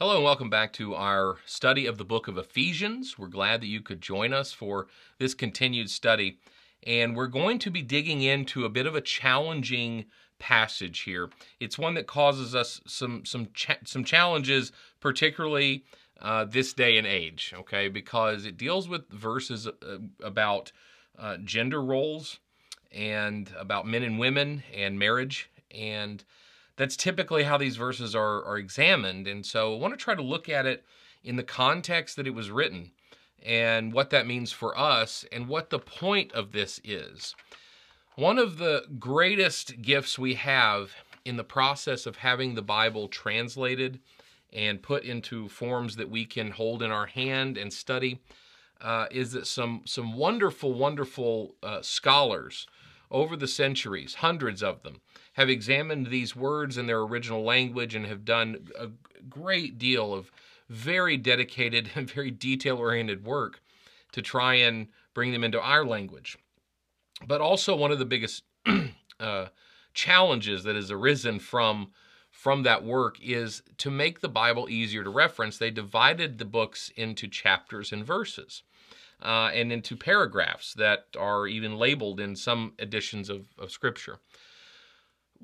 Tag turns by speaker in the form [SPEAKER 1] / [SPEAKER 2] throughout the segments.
[SPEAKER 1] Hello and welcome back to our study of the book of Ephesians. We're glad that you could join us for this continued study. And we're going to be digging into a bit of a challenging passage here. It's one that causes us some some cha- some challenges, particularly uh, this day and age. Okay, because it deals with verses uh, about uh, gender roles and about men and women and marriage and that's typically how these verses are, are examined. And so I want to try to look at it in the context that it was written and what that means for us and what the point of this is. One of the greatest gifts we have in the process of having the Bible translated and put into forms that we can hold in our hand and study uh, is that some some wonderful, wonderful uh, scholars over the centuries, hundreds of them, have examined these words in their original language and have done a great deal of very dedicated and very detail oriented work to try and bring them into our language. But also, one of the biggest uh, challenges that has arisen from from that work is to make the Bible easier to reference. They divided the books into chapters and verses. Uh, and into paragraphs that are even labeled in some editions of, of Scripture.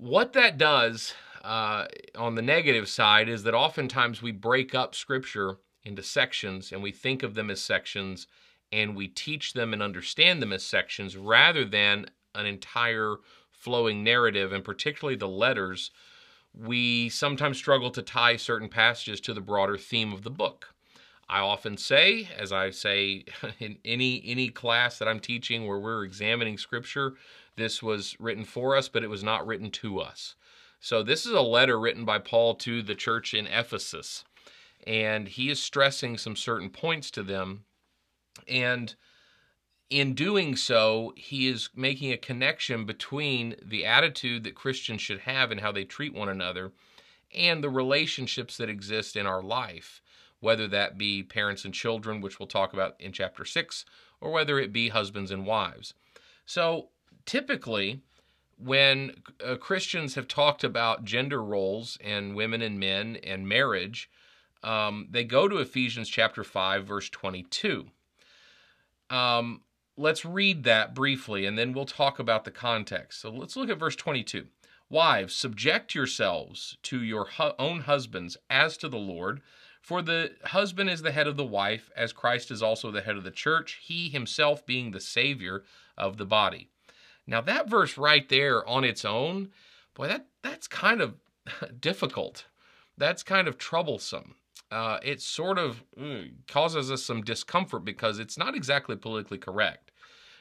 [SPEAKER 1] What that does uh, on the negative side is that oftentimes we break up scripture into sections and we think of them as sections and we teach them and understand them as sections rather than an entire flowing narrative, and particularly the letters. We sometimes struggle to tie certain passages to the broader theme of the book. I often say, as I say in any any class that I'm teaching where we're examining scripture, this was written for us, but it was not written to us. So this is a letter written by Paul to the church in Ephesus. And he is stressing some certain points to them. And in doing so, he is making a connection between the attitude that Christians should have and how they treat one another and the relationships that exist in our life, whether that be parents and children, which we'll talk about in chapter 6, or whether it be husbands and wives. So typically, when uh, Christians have talked about gender roles and women and men and marriage, um, they go to Ephesians chapter 5, verse 22. Um, let's read that briefly and then we'll talk about the context. So let's look at verse 22. Wives, subject yourselves to your hu- own husbands as to the Lord. For the husband is the head of the wife, as Christ is also the head of the church, he himself being the Savior of the body. Now that verse right there on its own, boy, that that's kind of difficult. That's kind of troublesome. Uh, it sort of mm, causes us some discomfort because it's not exactly politically correct.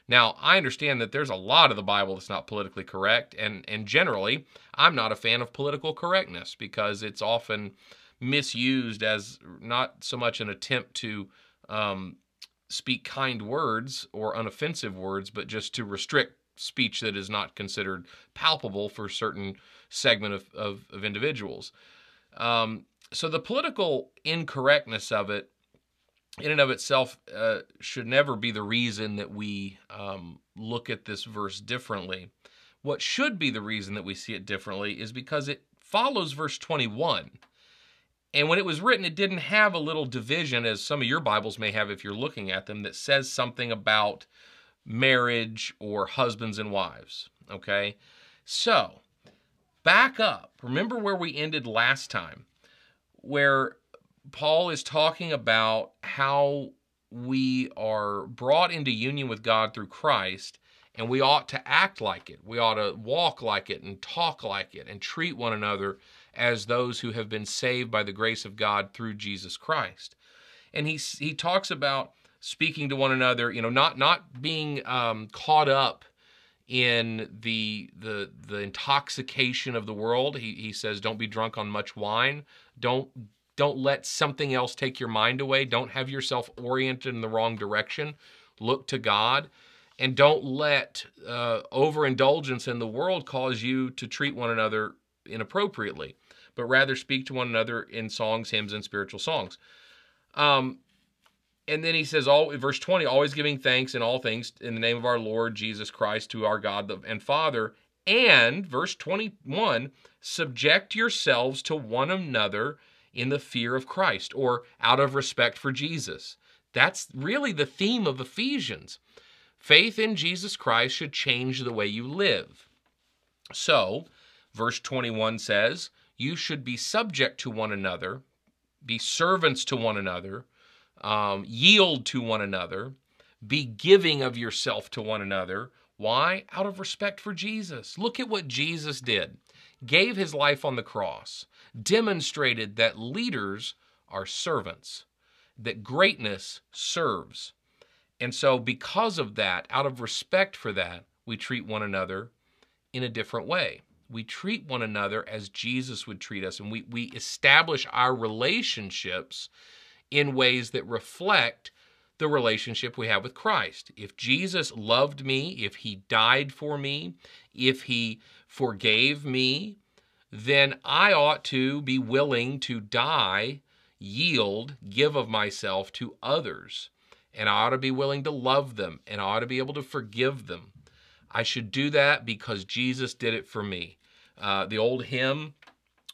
[SPEAKER 1] Now, I understand that there's a lot of the Bible that's not politically correct, and, and generally, I'm not a fan of political correctness because it's often misused as not so much an attempt to um, speak kind words or unoffensive words, but just to restrict speech that is not considered palpable for a certain segment of, of, of individuals. Um, so the political incorrectness of it, in and of itself, uh, should never be the reason that we um, look at this verse differently. What should be the reason that we see it differently is because it follows verse 21. And when it was written, it didn't have a little division, as some of your Bibles may have if you're looking at them, that says something about marriage or husbands and wives. Okay? So, back up. Remember where we ended last time, where Paul is talking about how we are brought into union with God through Christ and we ought to act like it. We ought to walk like it and talk like it and treat one another as those who have been saved by the grace of God through Jesus Christ. And he he talks about speaking to one another, you know, not not being um, caught up in the the the intoxication of the world. He he says, don't be drunk on much wine. Don't don't let something else take your mind away. Don't have yourself oriented in the wrong direction. Look to God. And don't let uh, overindulgence in the world cause you to treat one another inappropriately, but rather speak to one another in songs, hymns, and spiritual songs. Um, and then he says, all verse 20, always giving thanks in all things in the name of our Lord Jesus Christ to our God and Father. And verse 21, subject yourselves to one another in the fear of Christ or out of respect for Jesus. That's really the theme of Ephesians. Faith in Jesus Christ should change the way you live. So, verse 21 says, You should be subject to one another, be servants to one another, um, yield to one another, be giving of yourself to one another. Why? Out of respect for Jesus. Look at what Jesus did. Gave his life on the cross, demonstrated that leaders are servants, that greatness serves. And so, because of that, out of respect for that, we treat one another in a different way. We treat one another as Jesus would treat us, and we, we establish our relationships in ways that reflect the relationship we have with Christ. If Jesus loved me, if he died for me, if he forgave me, then I ought to be willing to die, yield, give of myself to others. And I ought to be willing to love them and I ought to be able to forgive them. I should do that because Jesus did it for me. Uh, the old hymn,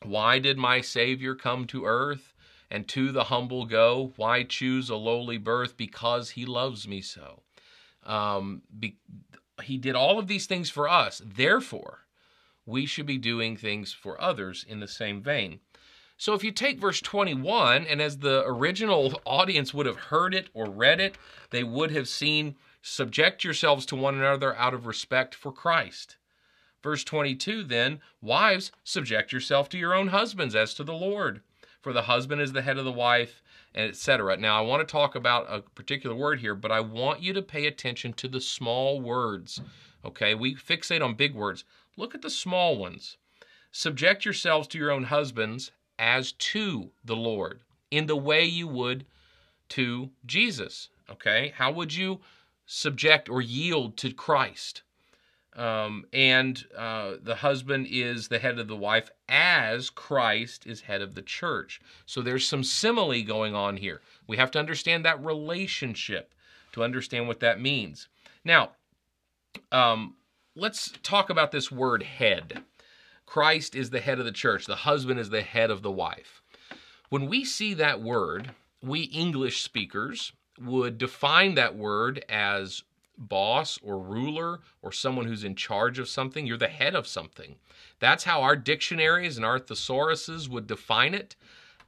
[SPEAKER 1] Why Did My Savior Come to Earth? And to the humble go. Why choose a lowly birth? Because he loves me so. Um, be, he did all of these things for us. Therefore, we should be doing things for others in the same vein. So if you take verse 21, and as the original audience would have heard it or read it, they would have seen, subject yourselves to one another out of respect for Christ. Verse 22, then, wives, subject yourself to your own husbands as to the Lord for the husband is the head of the wife, and etc. Now, I want to talk about a particular word here, but I want you to pay attention to the small words. Okay, we fixate on big words. Look at the small ones. Subject yourselves to your own husbands as to the Lord, in the way you would to Jesus. Okay, how would you subject or yield to Christ? Um, and uh, the husband is the head of the wife as Christ is head of the church. So there's some simile going on here. We have to understand that relationship to understand what that means. Now, um, let's talk about this word head. Christ is the head of the church, the husband is the head of the wife. When we see that word, we English speakers would define that word as boss or ruler or someone who's in charge of something. You're the head of something. That's how our dictionaries and our thesauruses would define it.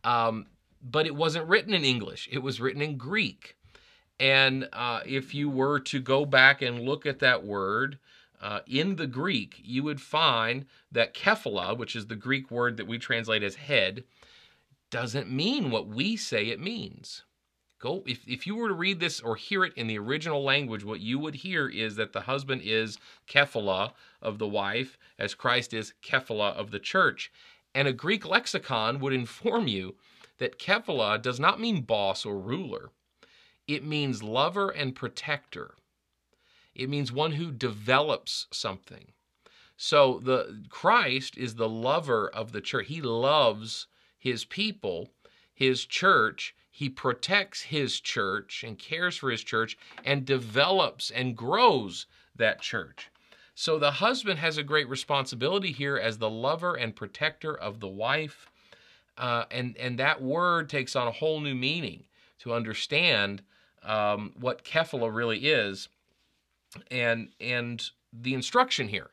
[SPEAKER 1] Um, but it wasn't written in English, it was written in Greek. And uh, if you were to go back and look at that word, uh, in the Greek, you would find that kephala, which is the Greek word that we translate as head, doesn't mean what we say it means. Go if, if you were to read this or hear it in the original language, what you would hear is that the husband is kephala of the wife, as Christ is kephala of the church. And a Greek lexicon would inform you that kephala does not mean boss or ruler. It means lover and protector. It means one who develops something. So the Christ is the lover of the church. He loves his people, his church, he protects his church and cares for his church and develops and grows that church. So the husband has a great responsibility here as the lover and protector of the wife. Uh, and, and that word takes on a whole new meaning to understand um, what kephala really is and, and the instruction here.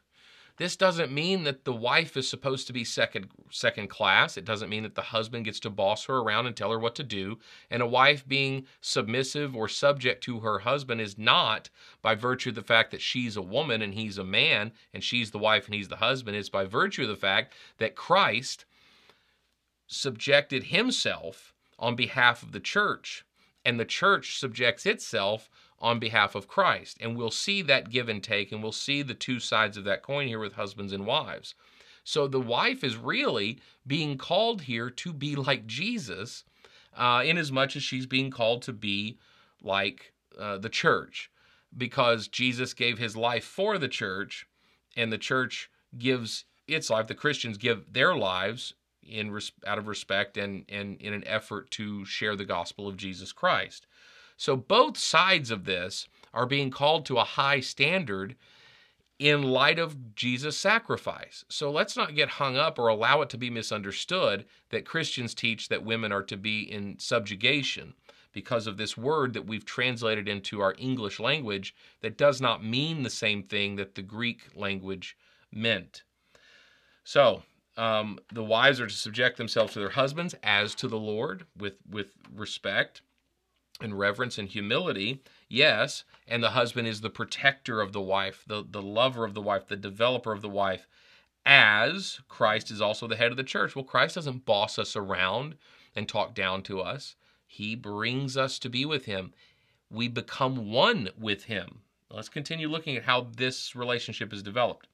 [SPEAKER 1] This doesn't mean that the wife is supposed to be second second class. It doesn't mean that the husband gets to boss her around and tell her what to do. And a wife being submissive or subject to her husband is not by virtue of the fact that she's a woman and he's a man and she's the wife and he's the husband. It's by virtue of the fact that Christ subjected himself on behalf of the church and the church subjects itself on behalf of Christ. And we'll see that give and take, and we'll see the two sides of that coin here with husbands and wives. So the wife is really being called here to be like Jesus, uh, in as much as she's being called to be like uh, the church, because Jesus gave his life for the church, and the church gives its life. The Christians give their lives in res- out of respect and, and in an effort to share the gospel of Jesus Christ. So both sides of this are being called to a high standard in light of Jesus' sacrifice. So let's not get hung up or allow it to be misunderstood that Christians teach that women are to be in subjugation because of this word that we've translated into our English language that does not mean the same thing that the Greek language meant. So, um, the wives are to subject themselves to their husbands as to the Lord with, with respect and reverence and humility, yes, and the husband is the protector of the wife, the, the lover of the wife, the developer of the wife, as Christ is also the head of the church. Well, Christ doesn't boss us around and talk down to us. He brings us to be with him. We become one with him. Let's continue looking at how this relationship is developed.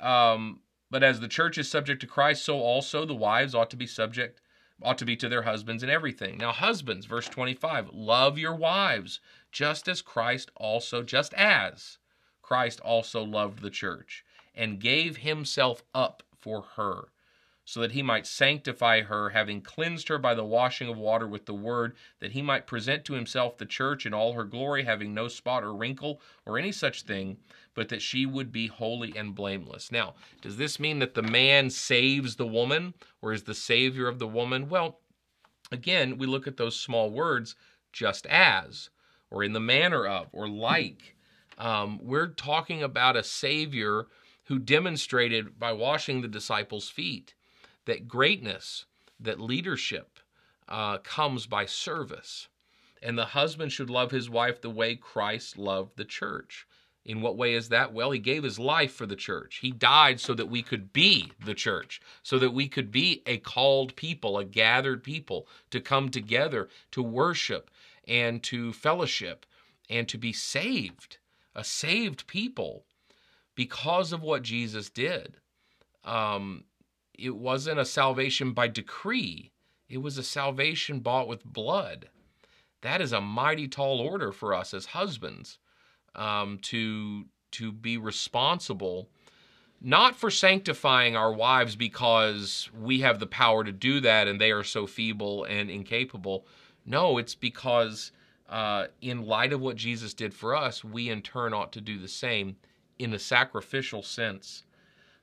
[SPEAKER 1] Um, but as the church is subject to Christ, so also the wives ought to be subject ought to be to their husbands in everything. Now, husbands, verse 25, love your wives, just as Christ also, just as Christ also loved the church and gave himself up for her, so that he might sanctify her, having cleansed her by the washing of water with the word, that he might present to himself the church in all her glory, having no spot or wrinkle or any such thing, but that she would be holy and blameless. Now, does this mean that the man saves the woman or is the savior of the woman? Well, again, we look at those small words, just as, or in the manner of, or like. Um, we're talking about a savior who demonstrated by washing the disciples' feet that greatness, that leadership uh, comes by service. And the husband should love his wife the way Christ loved the church. In what way is that? Well, he gave his life for the church. He died so that we could be the church, so that we could be a called people, a gathered people to come together to worship and to fellowship and to be saved, a saved people because of what Jesus did. Um, it wasn't a salvation by decree, it was a salvation bought with blood. That is a mighty tall order for us as husbands um, to, to be responsible, not for sanctifying our wives because we have the power to do that and they are so feeble and incapable. No, it's because uh, in light of what Jesus did for us, we in turn ought to do the same in a sacrificial sense.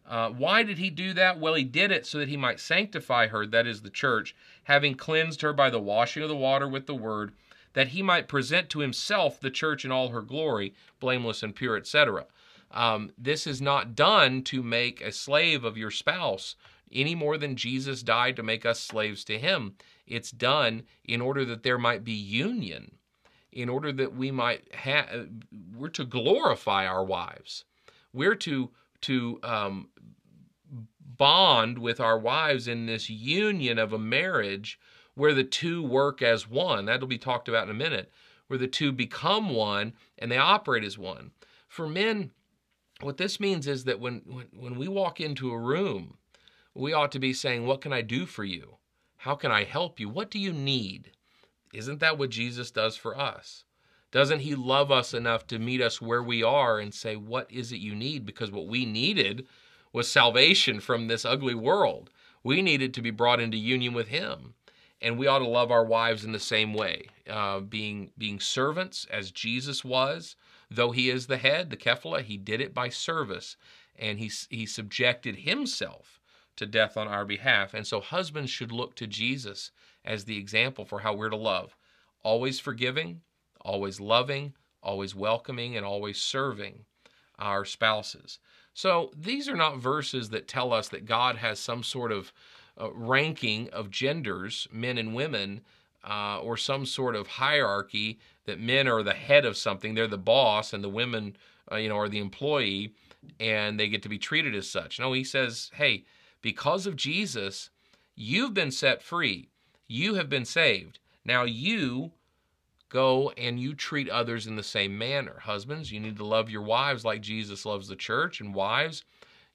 [SPEAKER 1] Uh, why did he do that? Well, he did it so that he might sanctify her, that is the church, having cleansed her by the washing of the water with the word, that he might present to himself the church in all her glory, blameless and pure, etc. Um, this is not done to make a slave of your spouse any more than Jesus died to make us slaves to him. It's done in order that there might be union, in order that we might have, we're to glorify our wives. We're to to um, bond with our wives in this union of a marriage where the two work as one. That'll be talked about in a minute, where the two become one and they operate as one. For men, what this means is that when, when, when we walk into a room, we ought to be saying, What can I do for you? How can I help you? What do you need? Isn't that what Jesus does for us? Doesn't he love us enough to meet us where we are and say, What is it you need? Because what we needed was salvation from this ugly world. We needed to be brought into union with him. And we ought to love our wives in the same way, uh, being, being servants as Jesus was. Though he is the head, the Kephala, he did it by service. And he, he subjected himself to death on our behalf. And so husbands should look to Jesus as the example for how we're to love. Always forgiving, always loving, always welcoming, and always serving our spouses. So these are not verses that tell us that God has some sort of uh, ranking of genders, men and women, uh, or some sort of hierarchy that men are the head of something, they're the boss, and the women, uh, you know, are the employee, and they get to be treated as such. No, he says, hey, because of Jesus, you've been set free. You have been saved. Now you go and you treat others in the same manner. Husbands, you need to love your wives like Jesus loves the church, and wives,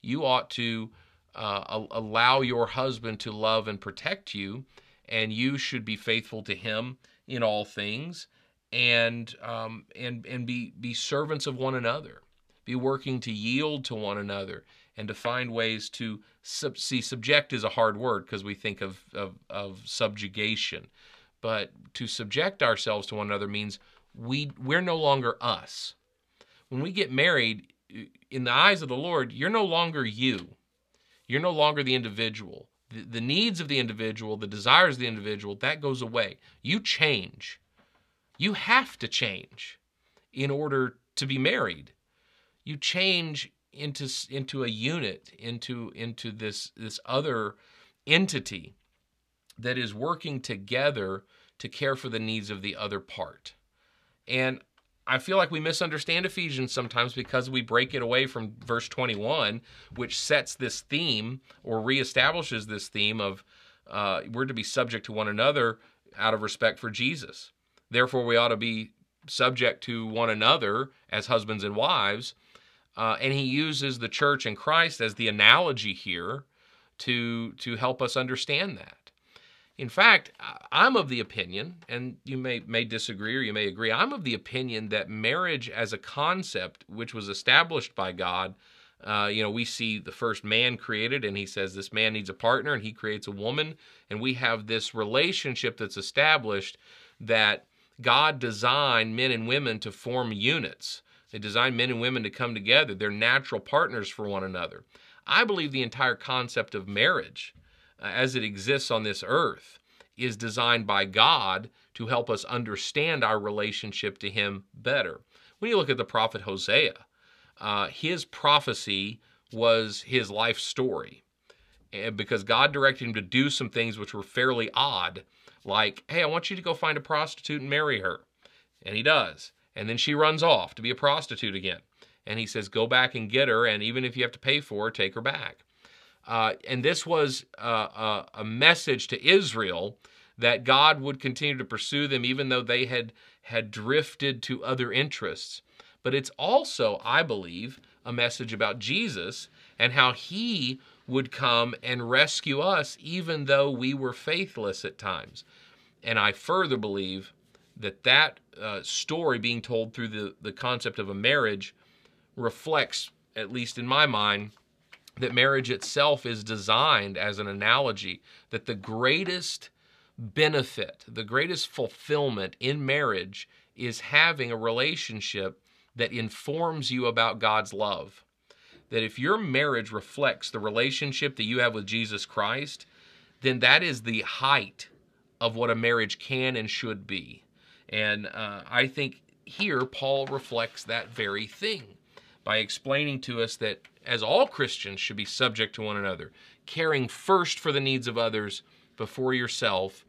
[SPEAKER 1] you ought to uh, allow your husband to love and protect you, and you should be faithful to him in all things, and um, and and be be servants of one another. Be working to yield to one another and to find ways to sub- see. Subject is a hard word because we think of, of of subjugation but to subject ourselves to one another means we we're no longer us. When we get married, in the eyes of the Lord, you're no longer you. You're no longer the individual. The, the needs of the individual, the desires of the individual, that goes away. You change. You have to change in order to be married. You change into into a unit, into into this this other entity that is working together to care for the needs of the other part. And I feel like we misunderstand Ephesians sometimes because we break it away from verse 21, which sets this theme or reestablishes this theme of uh, we're to be subject to one another out of respect for Jesus. Therefore, we ought to be subject to one another as husbands and wives. Uh, and he uses the church and Christ as the analogy here to to help us understand that. In fact, I'm of the opinion, and you may may disagree or you may agree. I'm of the opinion that marriage as a concept, which was established by God, uh, you know, we see the first man created, and He says this man needs a partner, and He creates a woman, and we have this relationship that's established that God designed men and women to form units. They designed men and women to come together. They're natural partners for one another. I believe the entire concept of marriage as it exists on this earth is designed by God to help us understand our relationship to Him better. When you look at the prophet Hosea, uh, his prophecy was his life story. And because God directed him to do some things which were fairly odd, like, hey, I want you to go find a prostitute and marry her. And he does. And then she runs off to be a prostitute again. And he says, go back and get her, and even if you have to pay for her, take her back. Uh, and this was uh, a message to Israel that God would continue to pursue them even though they had, had drifted to other interests. But it's also, I believe, a message about Jesus and how he would come and rescue us even though we were faithless at times. And I further believe that that uh, story being told through the, the concept of a marriage reflects, at least in my mind, that marriage itself is designed as an analogy that the greatest benefit, the greatest fulfillment in marriage is having a relationship that informs you about God's love. That if your marriage reflects the relationship that you have with Jesus Christ, then that is the height of what a marriage can and should be. And uh, I think here Paul reflects that very thing by explaining to us that as all Christians should be subject to one another, caring first for the needs of others before yourself.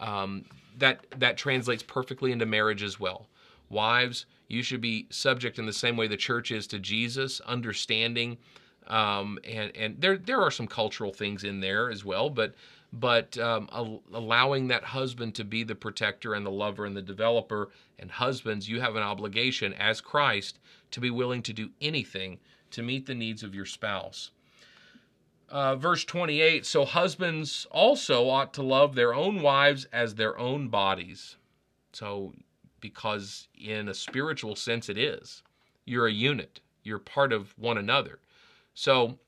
[SPEAKER 1] Um, that that translates perfectly into marriage as well. Wives, you should be subject in the same way the church is to Jesus, understanding, um, and and there there are some cultural things in there as well, but but um, allowing that husband to be the protector and the lover and the developer. And husbands, you have an obligation as Christ to be willing to do anything to meet the needs of your spouse. Uh, verse 28 So husbands also ought to love their own wives as their own bodies. So, because in a spiritual sense, it is. You're a unit, you're part of one another. So,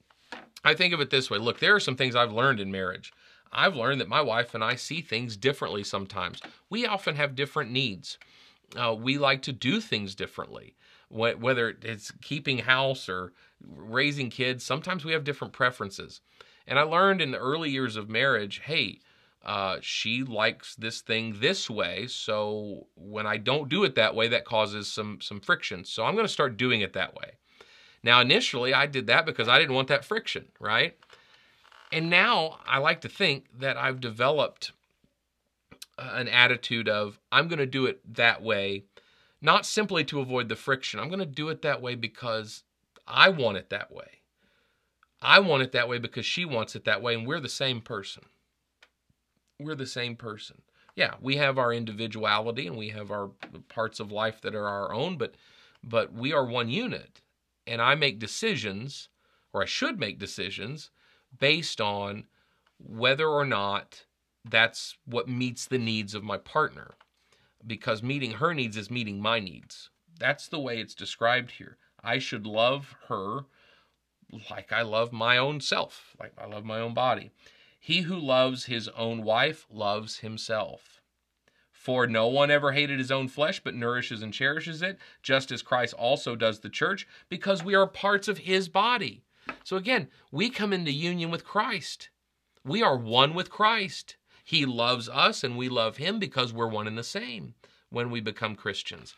[SPEAKER 1] I think of it this way look, there are some things I've learned in marriage. I've learned that my wife and I see things differently sometimes. We often have different needs. Uh, we like to do things differently, whether it's keeping house or raising kids. Sometimes we have different preferences. And I learned in the early years of marriage hey, uh, she likes this thing this way. So when I don't do it that way, that causes some, some friction. So I'm going to start doing it that way. Now, initially, I did that because I didn't want that friction, right? And now I like to think that I've developed an attitude of I'm going to do it that way, not simply to avoid the friction. I'm going to do it that way because I want it that way. I want it that way because she wants it that way, and we're the same person. We're the same person. Yeah, we have our individuality and we have our parts of life that are our own, but but we are one unit. And I make decisions, or I should make decisions based on whether or not that's what meets the needs of my partner. Because meeting her needs is meeting my needs. That's the way it's described here. I should love her like I love my own self, like I love my own body. He who loves his own wife loves himself. For no one ever hated his own flesh, but nourishes and cherishes it, just as Christ also does the church, because we are parts of his body. So again, we come into union with Christ. We are one with Christ. He loves us and we love him because we're one and the same when we become Christians.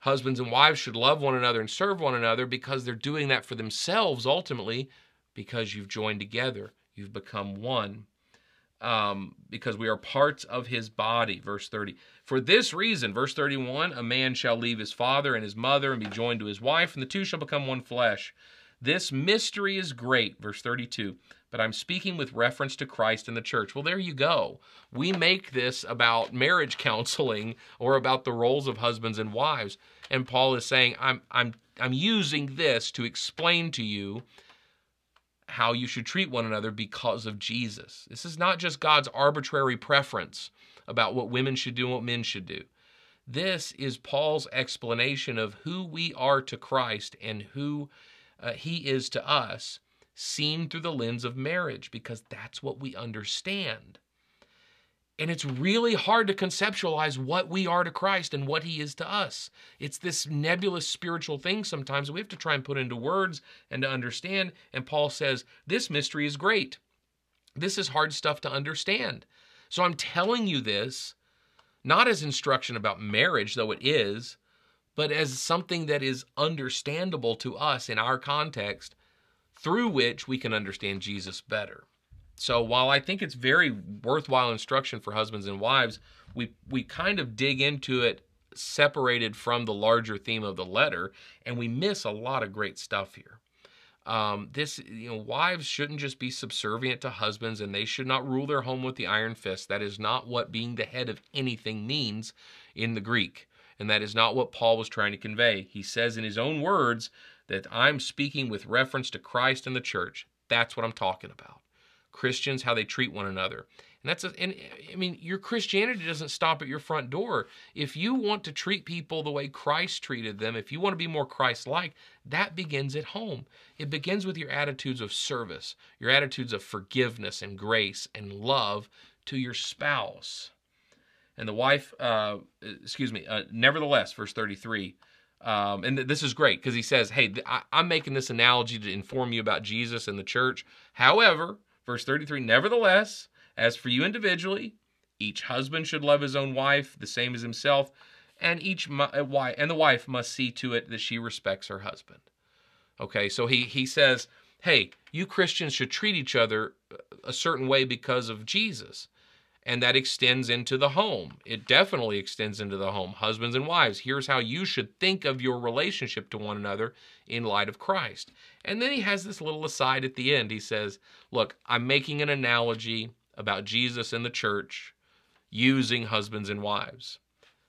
[SPEAKER 1] Husbands and wives should love one another and serve one another because they're doing that for themselves ultimately because you've joined together. You've become one um, because we are parts of his body. Verse 30. For this reason, verse 31, a man shall leave his father and his mother and be joined to his wife, and the two shall become one flesh. This mystery is great. Verse 32. But I'm speaking with reference to Christ and the church. Well, there you go. We make this about marriage counseling or about the roles of husbands and wives. And Paul is saying, I'm, I'm, I'm using this to explain to you how you should treat one another because of Jesus. This is not just God's arbitrary preference about what women should do and what men should do. This is Paul's explanation of who we are to Christ and who uh, he is to us, seen through the lens of marriage, because that's what we understand. And it's really hard to conceptualize what we are to Christ and what he is to us. It's this nebulous spiritual thing sometimes we have to try and put into words and to understand. And Paul says, This mystery is great. This is hard stuff to understand. So I'm telling you this not as instruction about marriage, though it is, but as something that is understandable to us in our context through which we can understand Jesus better. So while I think it's very worthwhile instruction for husbands and wives, we we kind of dig into it separated from the larger theme of the letter, and we miss a lot of great stuff here. Um, this, you know, wives shouldn't just be subservient to husbands, and they should not rule their home with the iron fist. That is not what being the head of anything means in the Greek, and that is not what Paul was trying to convey. He says in his own words that I'm speaking with reference to Christ and the church. That's what I'm talking about. Christians, how they treat one another. And that's a, and I mean, your Christianity doesn't stop at your front door. If you want to treat people the way Christ treated them, if you want to be more Christ-like, that begins at home. It begins with your attitudes of service, your attitudes of forgiveness and grace and love to your spouse. And the wife, uh, excuse me, uh, nevertheless, verse 33, um, and th- this is great because he says, Hey, th- I- I'm making this analogy to inform you about Jesus and the church. However, Verse 33 Nevertheless, as for you individually, each husband should love his own wife the same as himself, and each wife and the wife must see to it that she respects her husband. Okay, so he he says, "Hey, you Christians should treat each other a certain way because of Jesus." And that extends into the home. It definitely extends into the home. Husbands and wives, here's how you should think of your relationship to one another in light of Christ. And then he has this little aside at the end. He says, Look, I'm making an analogy about Jesus and the church using husbands and wives.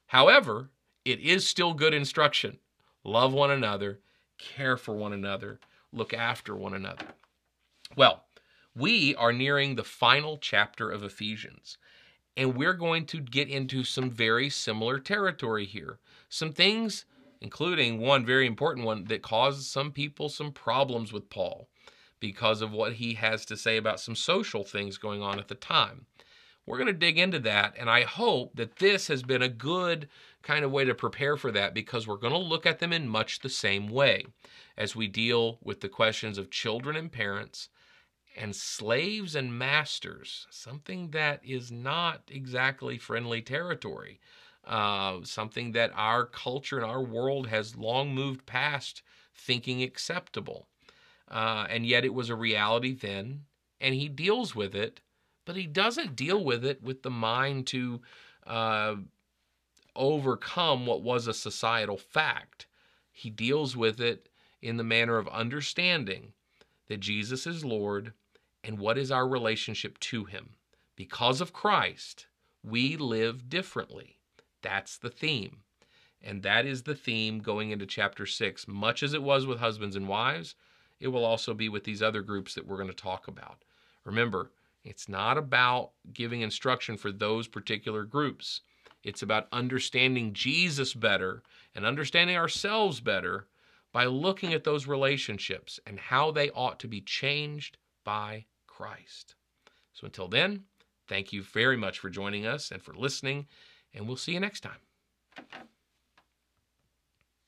[SPEAKER 1] However, it is still good instruction. Love one another, care for one another, look after one another. Well, we are nearing the final chapter of Ephesians. And we're going to get into some very similar territory here. Some things, including one very important one, that caused some people some problems with Paul because of what he has to say about some social things going on at the time. We're going to dig into that, and I hope that this has been a good kind of way to prepare for that because we're going to look at them in much the same way as we deal with the questions of children and parents and slaves and masters, something that is not exactly friendly territory, uh, something that our culture and our world has long moved past thinking acceptable. Uh, and yet it was a reality then, and he deals with it, but he doesn't deal with it with the mind to uh, overcome what was a societal fact. He deals with it in the manner of understanding that Jesus is Lord and what is our relationship to Him. Because of Christ, we live differently. That's the theme. And that is the theme going into chapter 6. Much as it was with husbands and wives, it will also be with these other groups that we're going to talk about. Remember, it's not about giving instruction for those particular groups. It's about understanding Jesus better and understanding ourselves better by looking at those relationships and how they ought to be changed by Christ. So until then, thank you very much for joining us and for listening. And we'll see you next time.